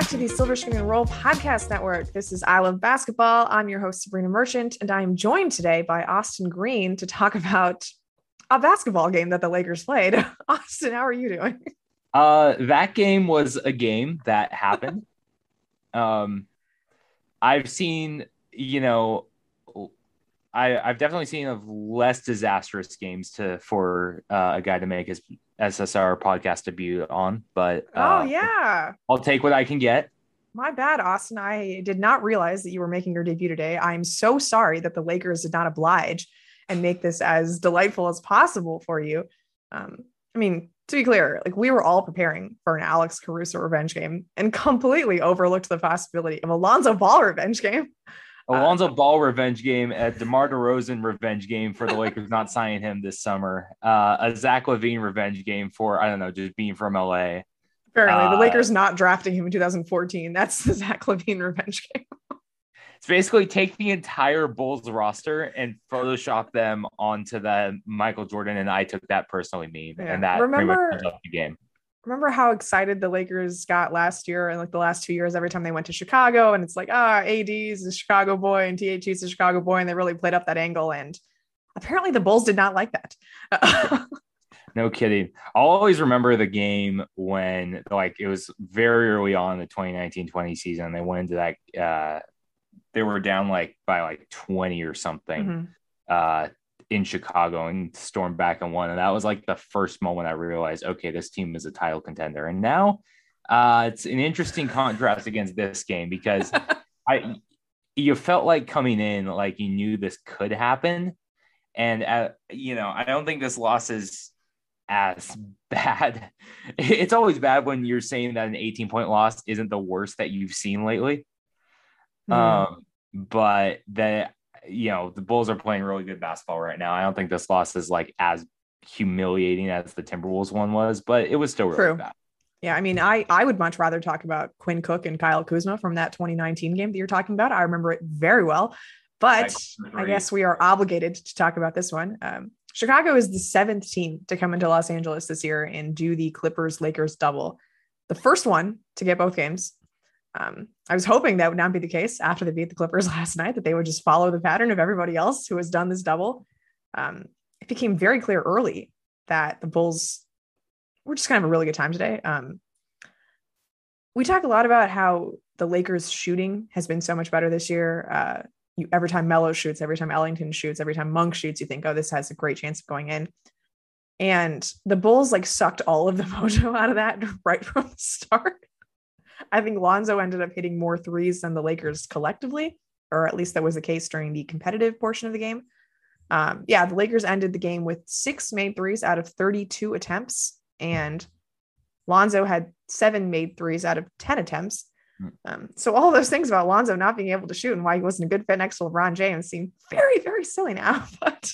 Back to the Silver Screen and Roll Podcast Network. This is I Love Basketball. I'm your host, Sabrina Merchant, and I am joined today by Austin Green to talk about a basketball game that the Lakers played. Austin, how are you doing? Uh, that game was a game that happened. um, I've seen, you know, I, I've definitely seen of less disastrous games to for uh, a guy to make his SSR podcast debut on, but oh uh, yeah, I'll take what I can get. My bad, Austin. I did not realize that you were making your debut today. I'm so sorry that the Lakers did not oblige and make this as delightful as possible for you. Um, I mean, to be clear, like we were all preparing for an Alex Caruso revenge game and completely overlooked the possibility of a Lonzo Ball revenge game. Alonzo uh, Ball revenge game, a DeMar DeRozan revenge game for the Lakers not signing him this summer, uh, a Zach LaVine revenge game for I don't know, just being from LA. Apparently, uh, the Lakers not drafting him in 2014. That's the Zach LaVine revenge game. it's basically take the entire Bulls roster and Photoshop them onto the Michael Jordan and I took that personally meme, yeah. and that remember the game remember how excited the Lakers got last year and like the last two years every time they went to Chicago and it's like ah AD's a Chicago boy and THT's a Chicago boy and they really played up that angle and apparently the Bulls did not like that. no kidding. I'll always remember the game when like it was very early on in the 2019-20 season. They went into that uh they were down like by like 20 or something. Mm-hmm. Uh in Chicago and stormed back and won. And that was like the first moment I realized, okay, this team is a title contender. And now uh, it's an interesting contrast against this game because I you felt like coming in like you knew this could happen. And uh, you know, I don't think this loss is as bad. It's always bad when you're saying that an 18 point loss isn't the worst that you've seen lately. Mm. Um, but that you know, the Bulls are playing really good basketball right now. I don't think this loss is like as humiliating as the Timberwolves one was, but it was still really True. bad. Yeah, I mean, I I would much rather talk about Quinn Cook and Kyle Kuzma from that 2019 game that you're talking about. I remember it very well, but I, I guess we are obligated to talk about this one. Um, Chicago is the seventh team to come into Los Angeles this year and do the Clippers Lakers double. The first one to get both games um, I was hoping that would not be the case after they beat the Clippers last night, that they would just follow the pattern of everybody else who has done this double. Um, it became very clear early that the Bulls were just kind of a really good time today. Um, we talk a lot about how the Lakers shooting has been so much better this year. Uh, you, every time Melo shoots, every time Ellington shoots, every time Monk shoots, you think, oh, this has a great chance of going in. And the Bulls like sucked all of the mojo out of that right from the start. I think Lonzo ended up hitting more threes than the Lakers collectively, or at least that was the case during the competitive portion of the game. Um, yeah, the Lakers ended the game with six made threes out of 32 attempts, and Lonzo had seven made threes out of 10 attempts. Hmm. Um, so all those things about Lonzo not being able to shoot and why he wasn't a good fit next to LeBron James seem very, very silly now. But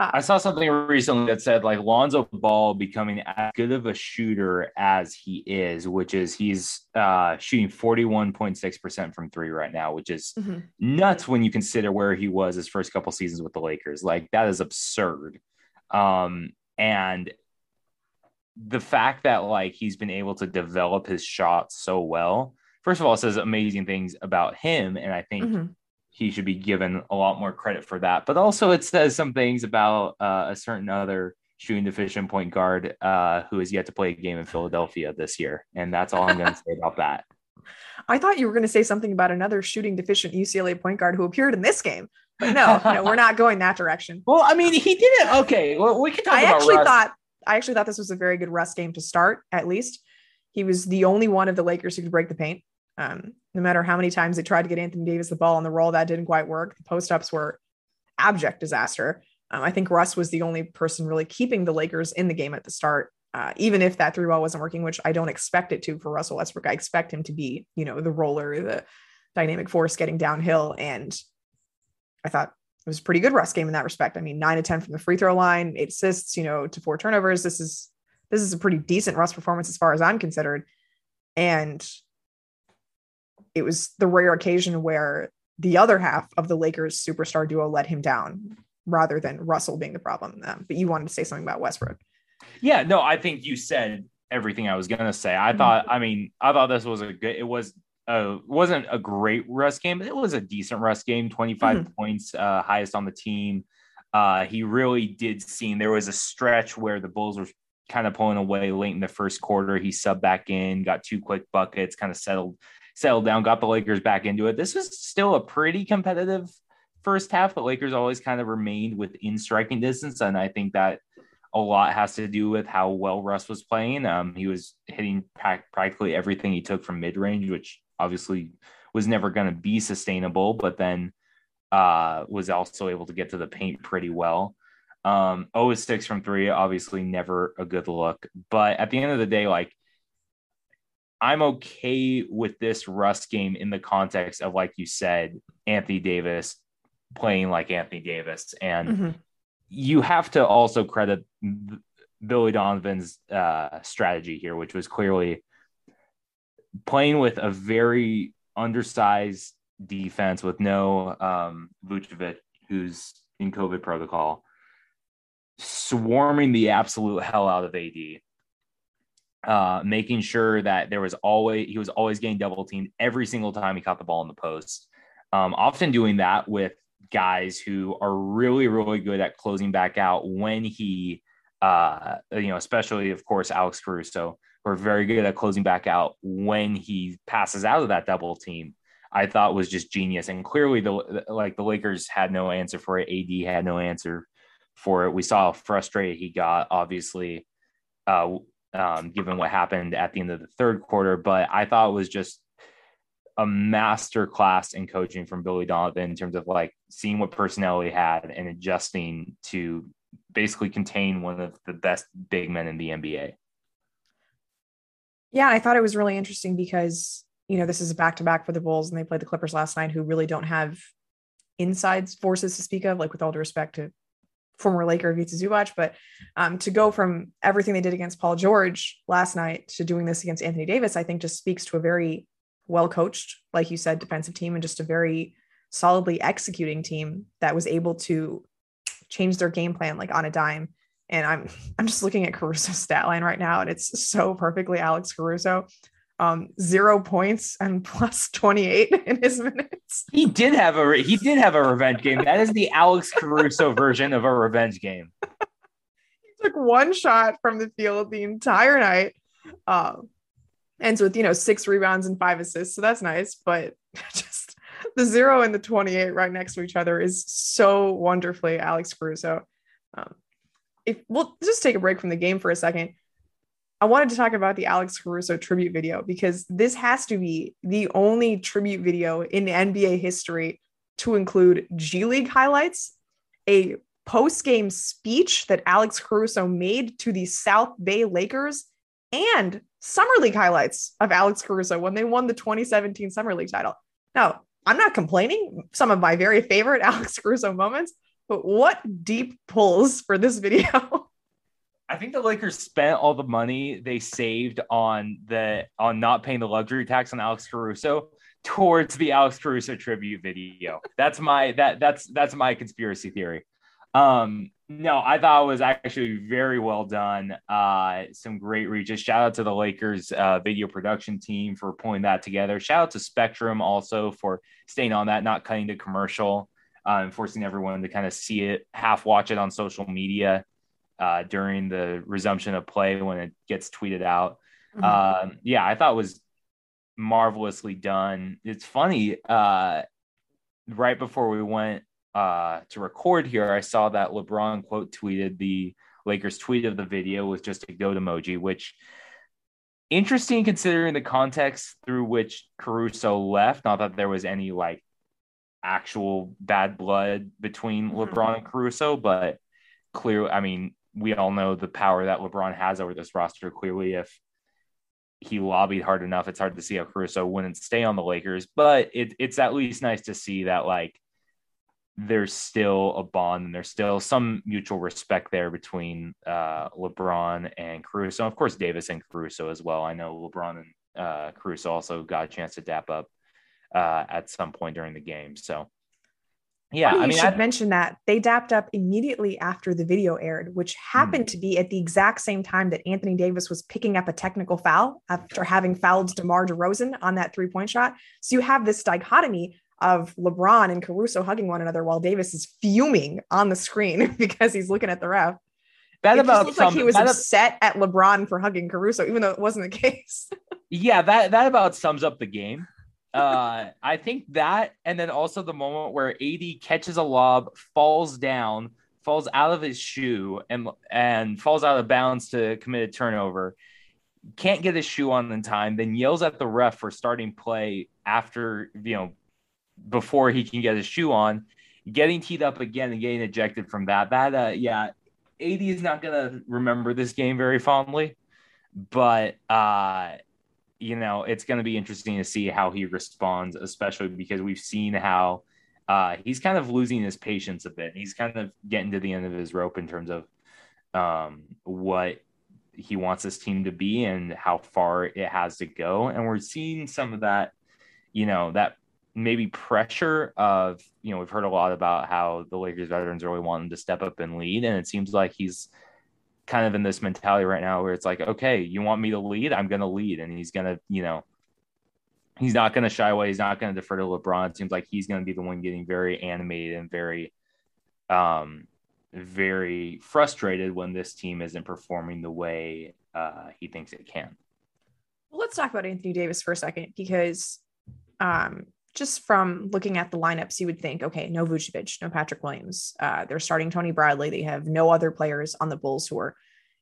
uh, I saw something recently that said like Lonzo Ball becoming as good of a shooter as he is, which is he's uh, shooting 41.6% from three right now, which is mm-hmm. nuts when you consider where he was his first couple seasons with the Lakers. Like that is absurd. Um, and the fact that like he's been able to develop his shot so well, first of all, says amazing things about him. And I think mm-hmm he should be given a lot more credit for that. But also, it says some things about uh, a certain other shooting deficient point guard uh, who has yet to play a game in Philadelphia this year, and that's all I'm going to say about that. I thought you were going to say something about another shooting deficient UCLA point guard who appeared in this game. But no, no, we're not going that direction. Well, I mean, he did it. Okay, well, we can talk I about. actually Russ. thought I actually thought this was a very good Russ game to start. At least he was the only one of the Lakers who could break the paint. Um, no matter how many times they tried to get Anthony Davis the ball on the roll, that didn't quite work. The post ups were abject disaster. Um, I think Russ was the only person really keeping the Lakers in the game at the start, uh, even if that three ball wasn't working, which I don't expect it to for Russell Westbrook. I expect him to be, you know, the roller, the dynamic force getting downhill. And I thought it was pretty good Russ game in that respect. I mean, nine to 10 from the free throw line, eight assists, you know, to four turnovers. This is, this is a pretty decent Russ performance as far as I'm considered. And it was the rare occasion where the other half of the Lakers superstar duo let him down rather than Russell being the problem. Um, but you wanted to say something about Westbrook. Yeah, no, I think you said everything I was gonna say. I mm-hmm. thought, I mean, I thought this was a good. It was uh wasn't a great Russ game, but it was a decent Russ game. Twenty five mm mm-hmm. points, uh, highest on the team. Uh, he really did seem there was a stretch where the Bulls were kind of pulling away late in the first quarter. He subbed back in, got two quick buckets, kind of settled settled down, got the Lakers back into it. This was still a pretty competitive first half. The Lakers always kind of remained within striking distance, and I think that a lot has to do with how well Russ was playing. Um, he was hitting practically everything he took from mid range, which obviously was never going to be sustainable, but then uh, was also able to get to the paint pretty well. Um, 0 6 from three, obviously never a good look. But at the end of the day, like I'm okay with this Russ game in the context of, like you said, Anthony Davis playing like Anthony Davis. And mm-hmm. you have to also credit Billy Donovan's uh, strategy here, which was clearly playing with a very undersized defense with no um, Vucevic, who's in COVID protocol, swarming the absolute hell out of AD. Uh, making sure that there was always he was always getting double teamed every single time he caught the ball in the post. Um, often doing that with guys who are really really good at closing back out when he, uh, you know, especially of course Alex Caruso, were very good at closing back out when he passes out of that double team. I thought was just genius, and clearly the like the Lakers had no answer for it. AD had no answer for it. We saw how frustrated he got, obviously, uh, um, given what happened at the end of the third quarter. But I thought it was just a master class in coaching from Billy Donovan in terms of like seeing what personnel he had and adjusting to basically contain one of the best big men in the NBA. Yeah, I thought it was really interesting because, you know, this is a back to back for the Bulls and they played the Clippers last night, who really don't have inside forces to speak of, like with all due respect to former Laker Ivica Zubac, but um, to go from everything they did against Paul George last night to doing this against Anthony Davis, I think just speaks to a very well coached, like you said, defensive team and just a very solidly executing team that was able to change their game plan like on a dime. And I'm I'm just looking at Caruso's stat line right now, and it's so perfectly Alex Caruso. Um, zero points and plus 28 in his minutes. He did have a he did have a revenge game. That is the Alex Caruso version of a revenge game. he took one shot from the field the entire night. Um, ends with you know six rebounds and five assists so that's nice but just the zero and the 28 right next to each other is so wonderfully alex caruso um, if we'll just take a break from the game for a second i wanted to talk about the alex caruso tribute video because this has to be the only tribute video in nba history to include g league highlights a post-game speech that alex caruso made to the south bay lakers and Summer League highlights of Alex Caruso when they won the 2017 Summer League title. Now, I'm not complaining, some of my very favorite Alex Caruso moments, but what deep pulls for this video? I think the Lakers spent all the money they saved on the on not paying the luxury tax on Alex Caruso towards the Alex Caruso tribute video. That's my that that's that's my conspiracy theory. Um, no, I thought it was actually very well done. Uh, some great reaches. Shout out to the Lakers uh, video production team for pulling that together. Shout out to Spectrum also for staying on that, not cutting to commercial, uh, and forcing everyone to kind of see it, half watch it on social media uh, during the resumption of play when it gets tweeted out. Mm-hmm. Um, yeah, I thought it was marvelously done. It's funny. Uh, right before we went uh, to record here, I saw that LeBron quote tweeted the Lakers tweet of the video with just a goat emoji, which interesting considering the context through which Caruso left. Not that there was any like actual bad blood between mm-hmm. LeBron and Caruso, but clearly, I mean, we all know the power that LeBron has over this roster. Clearly, if he lobbied hard enough, it's hard to see how Caruso wouldn't stay on the Lakers. But it, it's at least nice to see that like there's still a bond and there's still some mutual respect there between uh, LeBron and Caruso. Of course, Davis and Caruso as well. I know LeBron and uh, Caruso also got a chance to dap up uh, at some point during the game. So, Yeah, Funny I you should I, mention that they dapped up immediately after the video aired, which Hmm. happened to be at the exact same time that Anthony Davis was picking up a technical foul after having fouled DeMar DeRozan on that three point shot. So you have this dichotomy of LeBron and Caruso hugging one another while Davis is fuming on the screen because he's looking at the ref. that it about looked like he was upset at LeBron for hugging Caruso, even though it wasn't the case. yeah, that that about sums up the game. Uh, I think that, and then also the moment where AD catches a lob, falls down, falls out of his shoe, and and falls out of bounds to commit a turnover. Can't get his shoe on in time, then yells at the ref for starting play after you know before he can get his shoe on, getting teed up again and getting ejected from that. That uh, yeah, AD is not gonna remember this game very fondly, but uh you know, it's going to be interesting to see how he responds, especially because we've seen how uh, he's kind of losing his patience a bit. He's kind of getting to the end of his rope in terms of um, what he wants this team to be and how far it has to go. And we're seeing some of that, you know, that maybe pressure of, you know, we've heard a lot about how the Lakers veterans really want him to step up and lead. And it seems like he's, kind of in this mentality right now where it's like, okay, you want me to lead? I'm going to lead. And he's going to, you know, he's not going to shy away. He's not going to defer to LeBron. It seems like he's going to be the one getting very animated and very, um, very frustrated when this team isn't performing the way uh, he thinks it can. Well, let's talk about Anthony Davis for a second because um, just from looking at the lineups, you would think, okay, no Vucevic, no Patrick Williams. Uh, they're starting Tony Bradley. They have no other players on the Bulls who are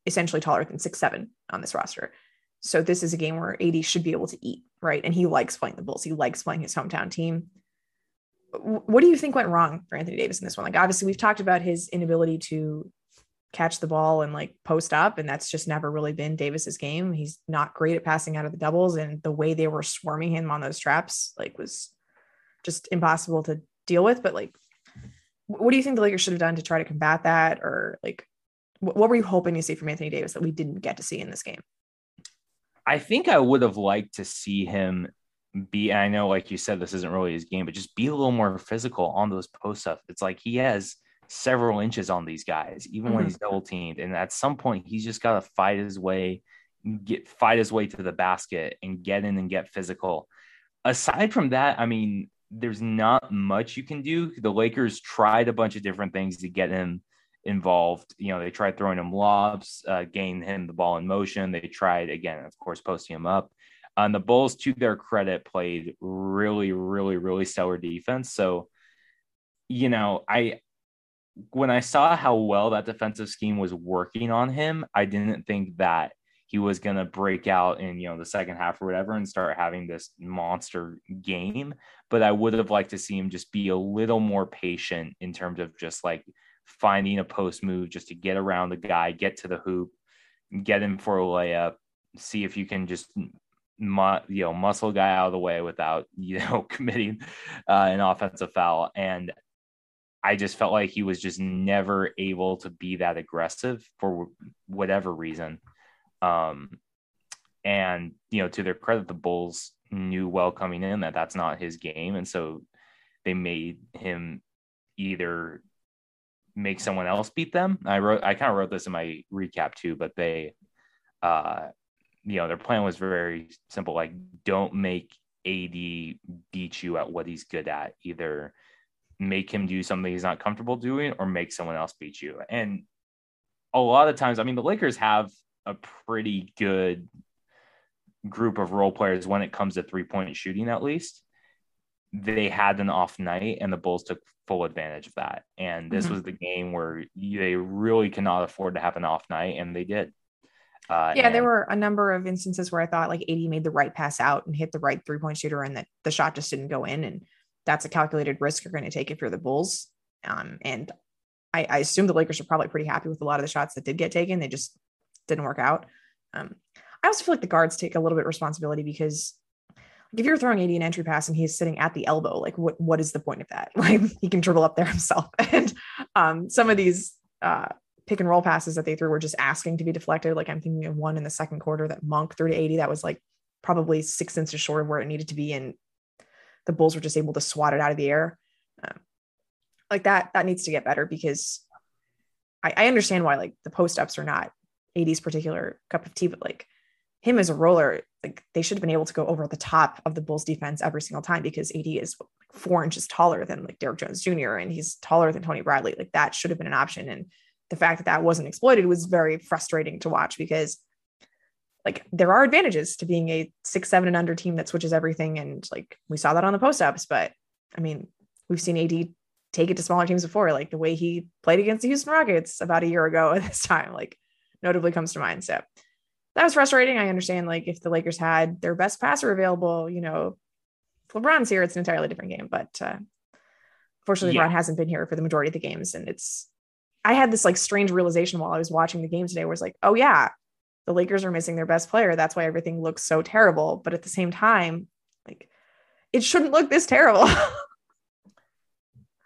essentially taller than six seven on this roster. So this is a game where AD should be able to eat, right? And he likes playing the Bulls. He likes playing his hometown team. What do you think went wrong for Anthony Davis in this one? Like, obviously, we've talked about his inability to catch the ball and like post up, and that's just never really been Davis's game. He's not great at passing out of the doubles, and the way they were swarming him on those traps, like, was just impossible to deal with. But like, what do you think the Lakers should have done to try to combat that? Or like, what were you hoping to see from Anthony Davis that we didn't get to see in this game? I think I would have liked to see him be, I know, like you said, this isn't really his game, but just be a little more physical on those post ups. It's like he has several inches on these guys, even mm-hmm. when he's double teamed. And at some point, he's just got to fight his way, get fight his way to the basket and get in and get physical. Aside from that, I mean, there's not much you can do. The Lakers tried a bunch of different things to get him involved. You know, they tried throwing him lobs, uh, getting him the ball in motion. They tried again, of course, posting him up. And the Bulls, to their credit, played really, really, really stellar defense. So, you know, I when I saw how well that defensive scheme was working on him, I didn't think that he was going to break out in you know the second half or whatever and start having this monster game but i would have liked to see him just be a little more patient in terms of just like finding a post move just to get around the guy get to the hoop get him for a layup see if you can just mu- you know muscle guy out of the way without you know committing uh, an offensive foul and I just felt like he was just never able to be that aggressive for whatever reason. Um, and you know, to their credit, the Bulls knew well coming in that that's not his game, and so they made him either make someone else beat them. I wrote, I kind of wrote this in my recap too, but they, uh, you know, their plan was very simple: like, don't make AD beat you at what he's good at. Either make him do something he's not comfortable doing, or make someone else beat you. And a lot of times, I mean, the Lakers have a pretty good group of role players when it comes to three point shooting, at least. They had an off night, and the Bulls took full advantage of that. And this mm-hmm. was the game where they really cannot afford to have an off night, and they did. Uh, yeah, and- there were a number of instances where I thought like AD made the right pass out and hit the right three point shooter, and that the shot just didn't go in. And that's a calculated risk you're going to take if you're the Bulls. Um, and I, I assume the Lakers are probably pretty happy with a lot of the shots that did get taken. They just didn't work out. Um, I also feel like the guards take a little bit of responsibility because if you're throwing AD an entry pass and he's sitting at the elbow, like what what is the point of that? Like he can dribble up there himself. And um, some of these uh, pick and roll passes that they threw were just asking to be deflected. Like I'm thinking of one in the second quarter that Monk threw to AD that was like probably six inches short of where it needed to be, and the Bulls were just able to swat it out of the air. Um, like that that needs to get better because I, I understand why like the post ups are not AD's particular cup of tea, but like him as a roller, like they should have been able to go over the top of the Bulls defense every single time because AD is four inches taller than like Derrick Jones Jr. and he's taller than Tony Bradley. Like that should have been an option. And the fact that that wasn't exploited was very frustrating to watch because like there are advantages to being a six, seven and under team that switches everything. And like we saw that on the post ups, but I mean, we've seen AD take it to smaller teams before, like the way he played against the Houston Rockets about a year ago at this time, like notably comes to mind. So that was frustrating. I understand, like, if the Lakers had their best passer available, you know, LeBron's here, it's an entirely different game. But uh, fortunately, yeah. LeBron hasn't been here for the majority of the games. And it's, I had this like strange realization while I was watching the game today, where it's like, oh, yeah, the Lakers are missing their best player. That's why everything looks so terrible. But at the same time, like, it shouldn't look this terrible.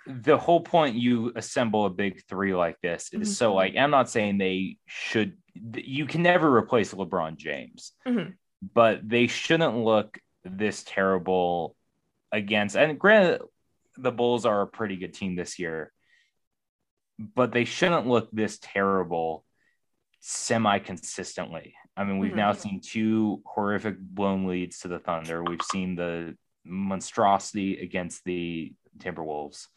the whole point you assemble a big three like this is mm-hmm. so like I'm not saying they should you can never replace LeBron James, mm-hmm. but they shouldn't look this terrible against and granted the Bulls are a pretty good team this year, but they shouldn't look this terrible semi consistently. I mean, we've mm-hmm. now seen two horrific blown leads to the Thunder. We've seen the monstrosity against the Timberwolves.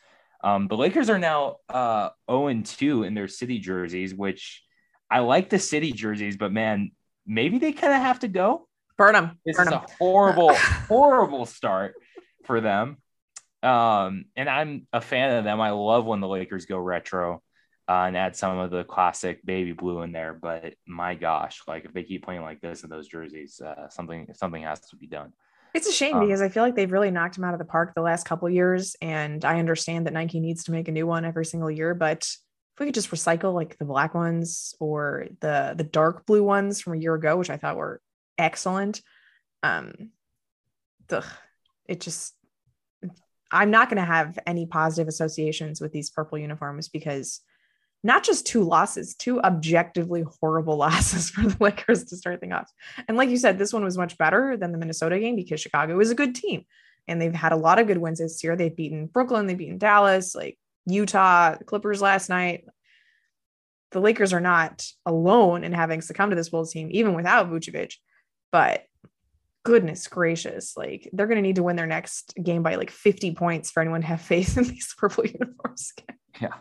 Um, the Lakers are now uh, 0 2 in their city jerseys, which I like the city jerseys, but man, maybe they kind of have to go. Burn them. This Burn is them. a horrible, horrible start for them. Um, and I'm a fan of them. I love when the Lakers go retro uh, and add some of the classic baby blue in there. But my gosh, like if they keep playing like this in those jerseys, uh, something something has to be done. It's a shame um, because I feel like they've really knocked him out of the park the last couple years, and I understand that Nike needs to make a new one every single year. But if we could just recycle like the black ones or the the dark blue ones from a year ago, which I thought were excellent, um, ugh, it just I'm not going to have any positive associations with these purple uniforms because not just two losses, two objectively horrible losses for the Lakers to start things off. And like you said, this one was much better than the Minnesota game because Chicago is a good team and they've had a lot of good wins this year. They've beaten Brooklyn, they've beaten Dallas, like Utah, Clippers last night. The Lakers are not alone in having succumbed to this Bulls team, even without Vucevic. But goodness gracious, like they're going to need to win their next game by like 50 points for anyone to have faith in these purple uniforms. Again. Yeah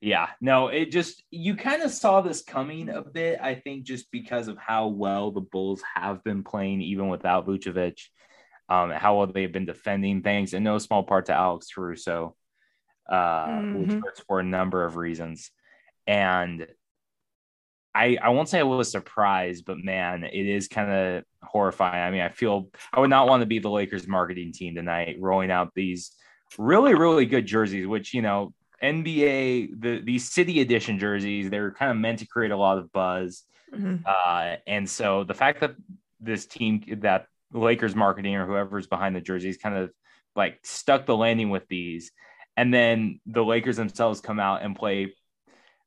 yeah, no, it just you kind of saw this coming a bit. I think just because of how well the Bulls have been playing, even without Vucevic, um, how well they've been defending things, and no small part to Alex Caruso, uh, mm-hmm. for a number of reasons. And I I won't say I was surprised, but man, it is kind of horrifying. I mean, I feel I would not want to be the Lakers marketing team tonight, rolling out these really really good jerseys, which you know NBA, the these city edition jerseys, they're kind of meant to create a lot of buzz. Mm-hmm. Uh, and so the fact that this team, that Lakers marketing or whoever's behind the jerseys, kind of like stuck the landing with these, and then the Lakers themselves come out and play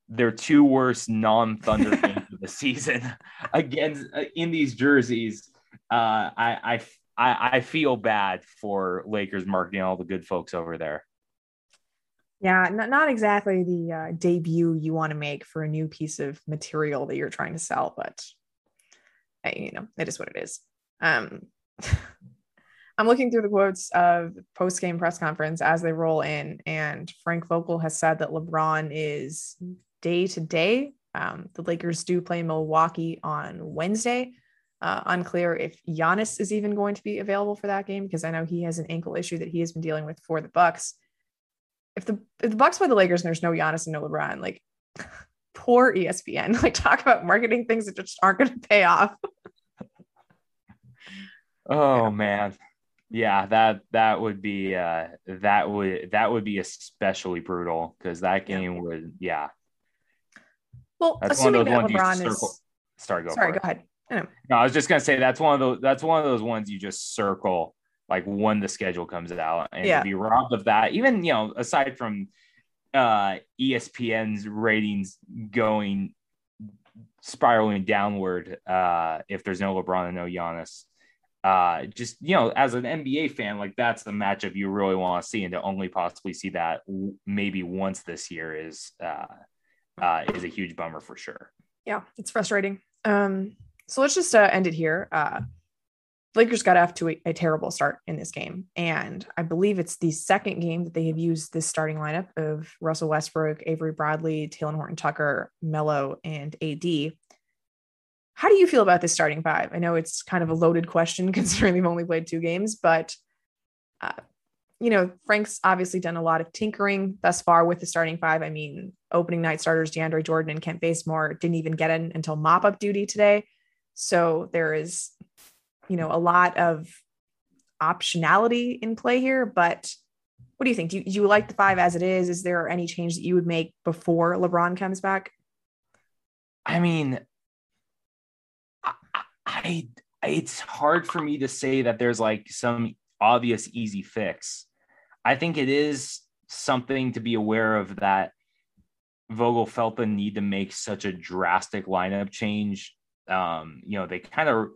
their two worst non-Thunder games of the season against uh, in these jerseys. Uh, I, I I feel bad for Lakers marketing all the good folks over there. Yeah, not, not exactly the uh, debut you want to make for a new piece of material that you're trying to sell, but you know, it is what it is. Um, I'm looking through the quotes of post game press conference as they roll in, and Frank Vogel has said that LeBron is day to day. Um, the Lakers do play Milwaukee on Wednesday. Uh, unclear if Giannis is even going to be available for that game because I know he has an ankle issue that he has been dealing with for the Bucks if the if the Bucks play the Lakers and there's no Giannis and no LeBron, like poor ESPN. Like talk about marketing things that just aren't going to pay off. oh yeah. man. Yeah, that that would be uh that would that would be especially brutal because that game yeah. would yeah. Well, that's assuming that LeBron is sorry, go sorry, go ahead. No, I was just gonna say that's one of those that's one of those ones you just circle like when the schedule comes out and yeah. to be robbed of that even you know aside from uh espn's ratings going spiraling downward uh if there's no lebron and no Giannis uh, just you know, as an NBA fan, like that's the matchup you really want to see, and to only possibly see that maybe once this year is uh, uh, is a huge bummer for sure. Yeah, it's frustrating. Um, so let's just uh, end it here. Uh, Lakers got off to a, a, terrible start in this game. And I believe it's the second game that they have used this starting lineup of Russell Westbrook, Avery Bradley, Talen Horton Tucker, Melo, and AD. How do you feel about this starting five? I know it's kind of a loaded question considering they've only played two games, but uh, you know, Frank's obviously done a lot of tinkering thus far with the starting five. I mean, opening night starters DeAndre Jordan and Kent Bazemore didn't even get in until mop up duty today. So there is, you know, a lot of optionality in play here. But what do you think? Do you, do you like the five as it is? Is there any change that you would make before LeBron comes back? I mean, I, I it's hard for me to say that there's like some obvious easy fix. I think it is something to be aware of that Vogel felt the need to make such a drastic lineup change. Um, you know, they kind of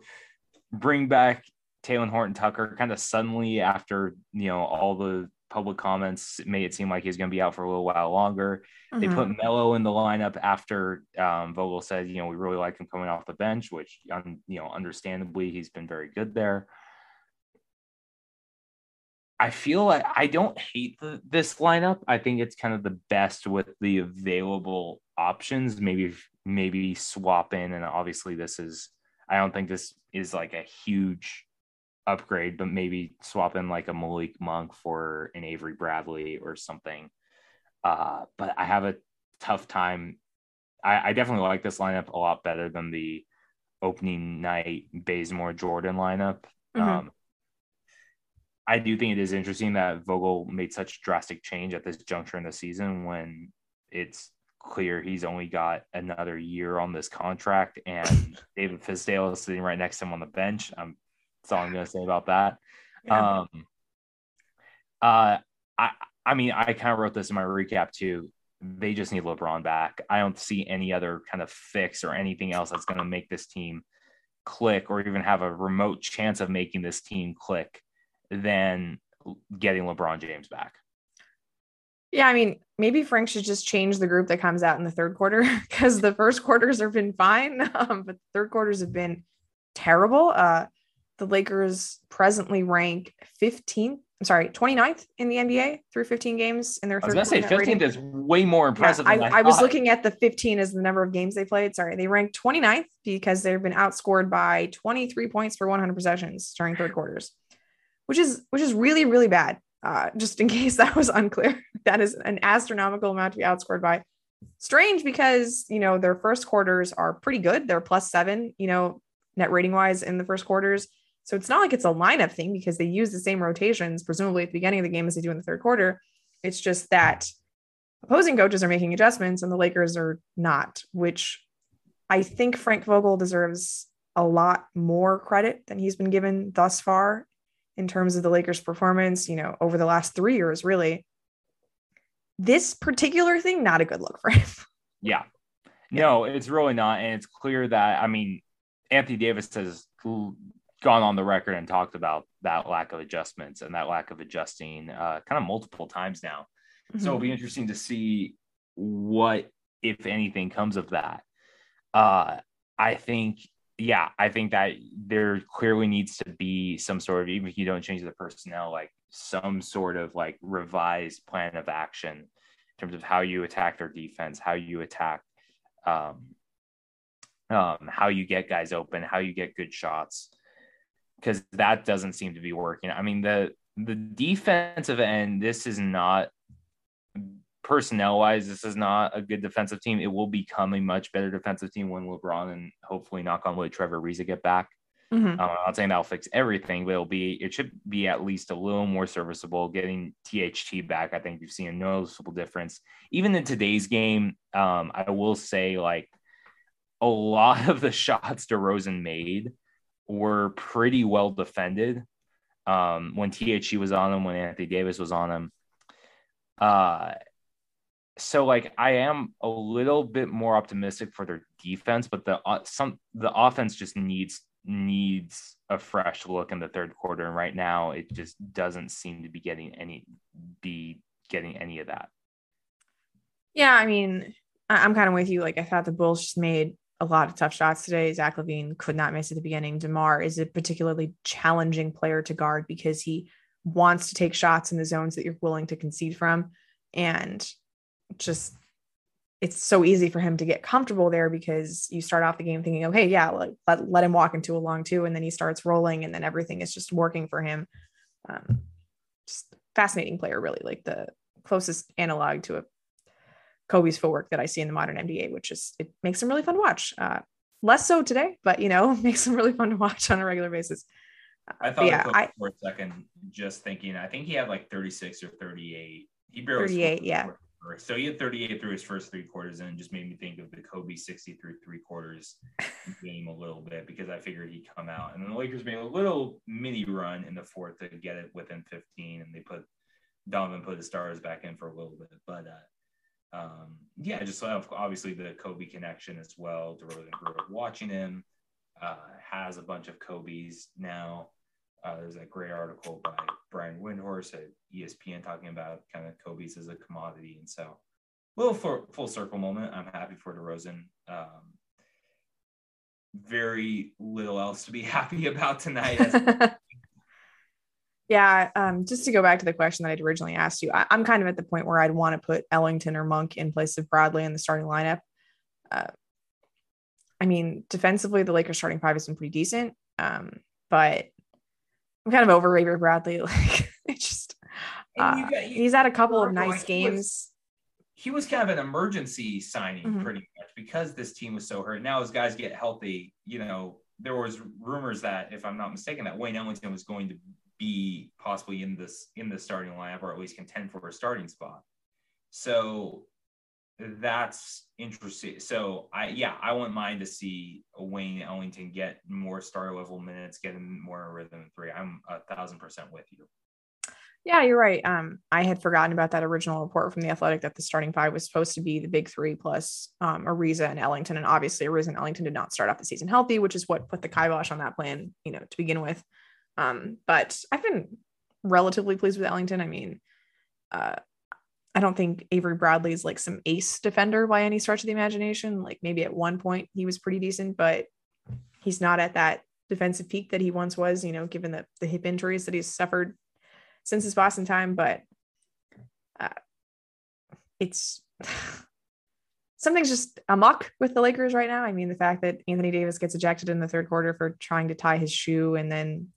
bring back Talen Horton Tucker kind of suddenly after, you know, all the public comments made it seem like he's going to be out for a little while longer. Mm-hmm. They put mm-hmm. In the lineup after um, Vogel said, you know, we really like him coming off the bench, which, um, you know, understandably, he's been very good there. I feel like I don't hate the, this lineup. I think it's kind of the best with the available options. Maybe maybe swap in, and obviously this is. I don't think this is like a huge upgrade, but maybe swap in like a Malik Monk for an Avery Bradley or something. Uh, but I have a tough time. I, I definitely like this lineup a lot better than the opening night Bazemore Jordan lineup. Mm-hmm. Um, I do think it is interesting that Vogel made such drastic change at this juncture in the season when it's clear he's only got another year on this contract and David Fizdale is sitting right next to him on the bench. I'm that's all I'm going to say about that. Yeah. Um, uh, I, I mean, I kind of wrote this in my recap too. They just need LeBron back. I don't see any other kind of fix or anything else that's going to make this team click or even have a remote chance of making this team click than getting LeBron James back. Yeah, I mean, maybe Frank should just change the group that comes out in the third quarter because the first quarters have been fine, um, but third quarters have been terrible. Uh, the Lakers presently rank 15th, I'm sorry, 29th in the NBA through 15 games in their third. I was gonna say 15th rating. is way more impressive. Yeah, I, I, I was looking at the 15 as the number of games they played. Sorry, they ranked 29th because they've been outscored by 23 points for 100 possessions during third quarters, which is which is really really bad. Uh, just in case that was unclear, that is an astronomical amount to be outscored by. Strange because you know their first quarters are pretty good. They're plus seven, you know, net rating wise in the first quarters so it's not like it's a lineup thing because they use the same rotations, presumably at the beginning of the game as they do in the third quarter. It's just that opposing coaches are making adjustments and the Lakers are not, which I think Frank Vogel deserves a lot more credit than he's been given thus far in terms of the Lakers' performance, you know, over the last three years, really. This particular thing, not a good look for him. Yeah. No, it's really not. And it's clear that, I mean, Anthony Davis has gone on the record and talked about that lack of adjustments and that lack of adjusting uh, kind of multiple times now. Mm-hmm. So it'll be interesting to see what, if anything, comes of that. Uh, I think, yeah, I think that there clearly needs to be some sort of, even if you don't change the personnel, like some sort of like revised plan of action in terms of how you attack their defense, how you attack, um, um, how you get guys open, how you get good shots because that doesn't seem to be working. I mean, the the defensive end, this is not personnel wise, this is not a good defensive team. It will become a much better defensive team when LeBron and hopefully knock on wood Trevor Ariza get back. Mm-hmm. Um, I'm not saying that'll fix everything, but it'll be it should be at least a little more serviceable. Getting THT back, I think we've seen a noticeable difference. Even in today's game, um, I will say like a lot of the shots DeRozan made were pretty well defended um, when THT was on him, when Anthony Davis was on him, Uh, so like I am a little bit more optimistic for their defense, but the uh, some the offense just needs needs a fresh look in the third quarter. And right now it just doesn't seem to be getting any be getting any of that. Yeah, I mean, I'm kind of with you. Like I thought the Bulls just made a lot of tough shots today. Zach LaVine could not miss at the beginning. DeMar is a particularly challenging player to guard because he wants to take shots in the zones that you're willing to concede from. And just it's so easy for him to get comfortable there because you start off the game thinking, okay, yeah, let, let, let him walk into a long two. And then he starts rolling and then everything is just working for him. Um, just fascinating player, really like the closest analog to a Kobe's footwork that I see in the modern NBA, which is it makes him really fun to watch. Uh, less so today, but you know, makes him really fun to watch on a regular basis. I thought yeah, I, for a second, just thinking, I think he had like 36 or 38. He barely 38, yeah. So he had 38 through his first three quarters, and it just made me think of the Kobe 60 through three quarters game a little bit because I figured he'd come out. And then the Lakers made a little mini run in the fourth to get it within 15, and they put Donovan put the stars back in for a little bit. But uh, um, yeah, just obviously the Kobe connection as well. DeRozan grew up watching him, uh, has a bunch of Kobe's now. Uh, there's a great article by Brian Windhorst at ESPN talking about kind of Kobe's as a commodity. And so, little for, full circle moment. I'm happy for DeRozan. Um, very little else to be happy about tonight. Yeah, um, just to go back to the question that I'd originally asked you, I, am kind of at the point where I'd want to put Ellington or Monk in place of Bradley in the starting lineup. Uh, I mean, defensively, the Lakers starting five has been pretty decent, um, but I'm kind of over Avery Bradley. Like, it's just uh, got, he's had a couple of nice games. He was, he was, kind of an emergency signing, mm-hmm. pretty much, because this team was so hurt. Now, as guys get healthy, you know, there was rumors that, if I'm not mistaken, that Wayne Ellington was going to be possibly in this in the starting lineup or at least contend for a starting spot. So that's interesting. So I yeah, I wouldn't mind to see Wayne Ellington get more star level minutes, get him more rhythm three. I'm a thousand percent with you. Yeah, you're right. Um, I had forgotten about that original report from the Athletic that the starting five was supposed to be the big three plus um, Ariza and Ellington, and obviously Ariza and Ellington did not start off the season healthy, which is what put the kibosh on that plan, you know, to begin with. Um, but I've been relatively pleased with Ellington. I mean, uh, I don't think Avery Bradley is like some ace defender by any stretch of the imagination. Like maybe at one point he was pretty decent, but he's not at that defensive peak that he once was, you know, given the, the hip injuries that he's suffered since his Boston time. But uh, it's something's just amok with the Lakers right now. I mean, the fact that Anthony Davis gets ejected in the third quarter for trying to tie his shoe and then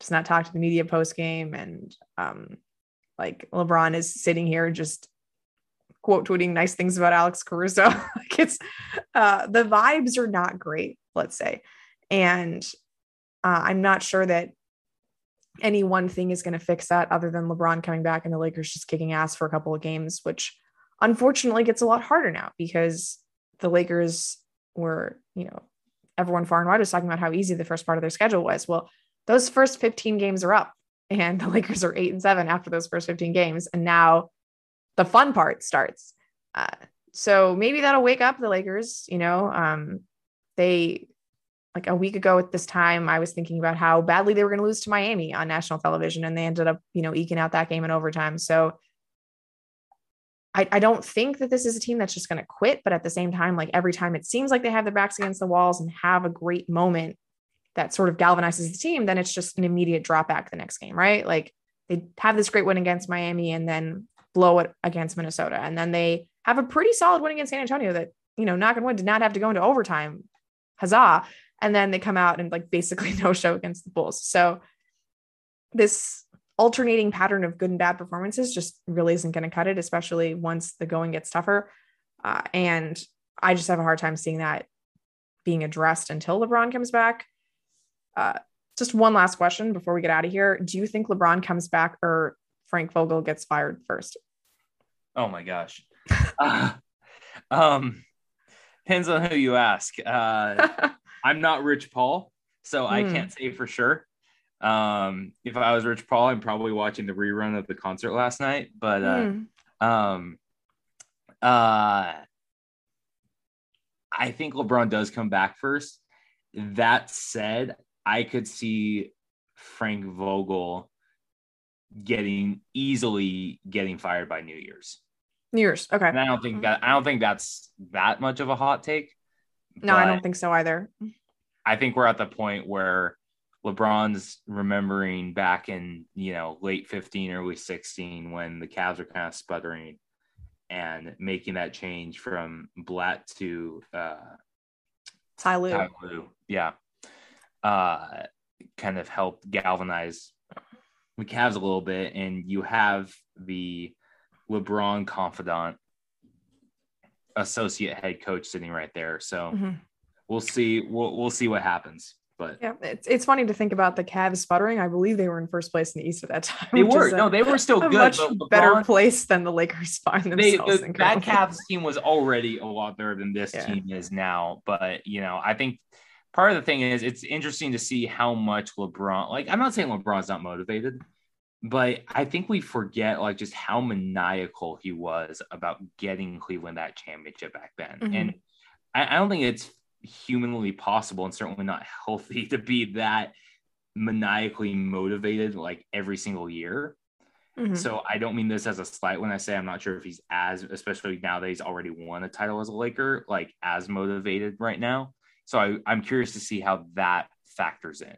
does not talk to the media post game and um like LeBron is sitting here just quote tweeting nice things about Alex Caruso. like it's uh the vibes are not great, let's say. And uh, I'm not sure that any one thing is going to fix that other than LeBron coming back and the Lakers just kicking ass for a couple of games, which unfortunately gets a lot harder now because the Lakers were, you know, everyone far and wide was talking about how easy the first part of their schedule was. Well, those first 15 games are up and the Lakers are eight and seven after those first 15 games. And now the fun part starts. Uh, so maybe that'll wake up the Lakers. You know, um, they like a week ago at this time, I was thinking about how badly they were going to lose to Miami on national television, and they ended up, you know, eking out that game in overtime. So I, I don't think that this is a team that's just going to quit, but at the same time, like every time it seems like they have their backs against the walls and have a great moment, that sort of galvanizes the team, then it's just an immediate drop back the next game, right? Like they have this great win against Miami and then blow it against Minnesota. And then they have a pretty solid win against San Antonio that, you know, knock on wood, did not have to go into overtime. Huzzah. And then they come out and like basically no show against the Bulls. So this alternating pattern of good and bad performances just really isn't going to cut it, especially once the going gets tougher. Uh, and I just have a hard time seeing that being addressed until LeBron comes back. Uh, just one last question before we get out of here. Do you think LeBron comes back or Frank Vogel gets fired first? Oh my gosh. uh, um, depends on who you ask. Uh, I'm not Rich Paul, so mm. I hmm. can't say for sure. Um, if I was Rich Paul, I'm probably watching the rerun of the concert last night. But uh, mm. um, uh, I think LeBron does come back first that said, I could see Frank Vogel getting easily getting fired by New Year's. New Year's. Okay. And I don't think that I don't think that's that much of a hot take. No, I don't think so either. I think we're at the point where LeBron's remembering back in, you know, late 15, early 16 when the Cavs are kind of sputtering and making that change from Blatt to uh Ty Lue. Ty Lue. Yeah. Uh kind of helped galvanize the Cavs a little bit. And you have the LeBron confidant associate head coach sitting right there. So mm-hmm. we'll see. We'll we'll see what happens. But yeah, it's it's funny to think about the Cavs sputtering. I believe they were in first place in the East at that time. They were no, they were still good. Much LeBron, better place than the Lakers find themselves. They, the, that Cavs team was already a lot better than this yeah. team is now. But you know, I think part of the thing is it's interesting to see how much LeBron. Like, I'm not saying LeBron's not motivated, but I think we forget like just how maniacal he was about getting Cleveland that championship back then. Mm-hmm. And I, I, don't think it's humanly possible and certainly not healthy to be that maniacally motivated like every single year. Mm-hmm. So I don't mean this as a slight when I say I'm not sure if he's as, especially now that he's already won a title as a Laker, like as motivated right now. So I, I'm curious to see how that factors in.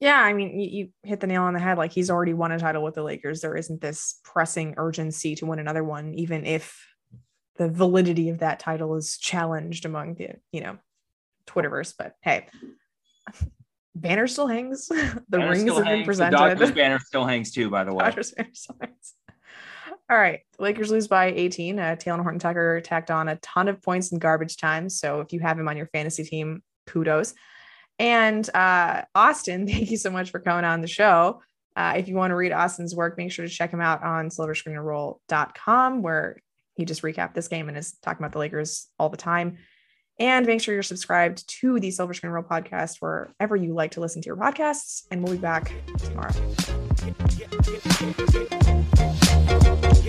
Yeah, I mean, you, you, hit the nail on the head. Like he's already won a title with the Lakers. There isn't this pressing urgency to win another one, even if the validity of that title is challenged among the, you know, Twitterverse. But hey, banner still hangs. the banner rings have hangs. been presented. The Dodgers banner still hangs too, by the way. Dodgers banner still hangs. All right. Lakers lose by 18. Uh, Talen Horton Tucker tacked on a ton of points in garbage time. So if you have him on your fantasy team, kudos. And uh, Austin, thank you so much for coming on the show. Uh, if you want to read Austin's work, make sure to check him out on silverscreenroll.com, where he just recapped this game and is talking about the Lakers all the time. And make sure you're subscribed to the Silver Screen Roll podcast wherever you like to listen to your podcasts. And we'll be back tomorrow.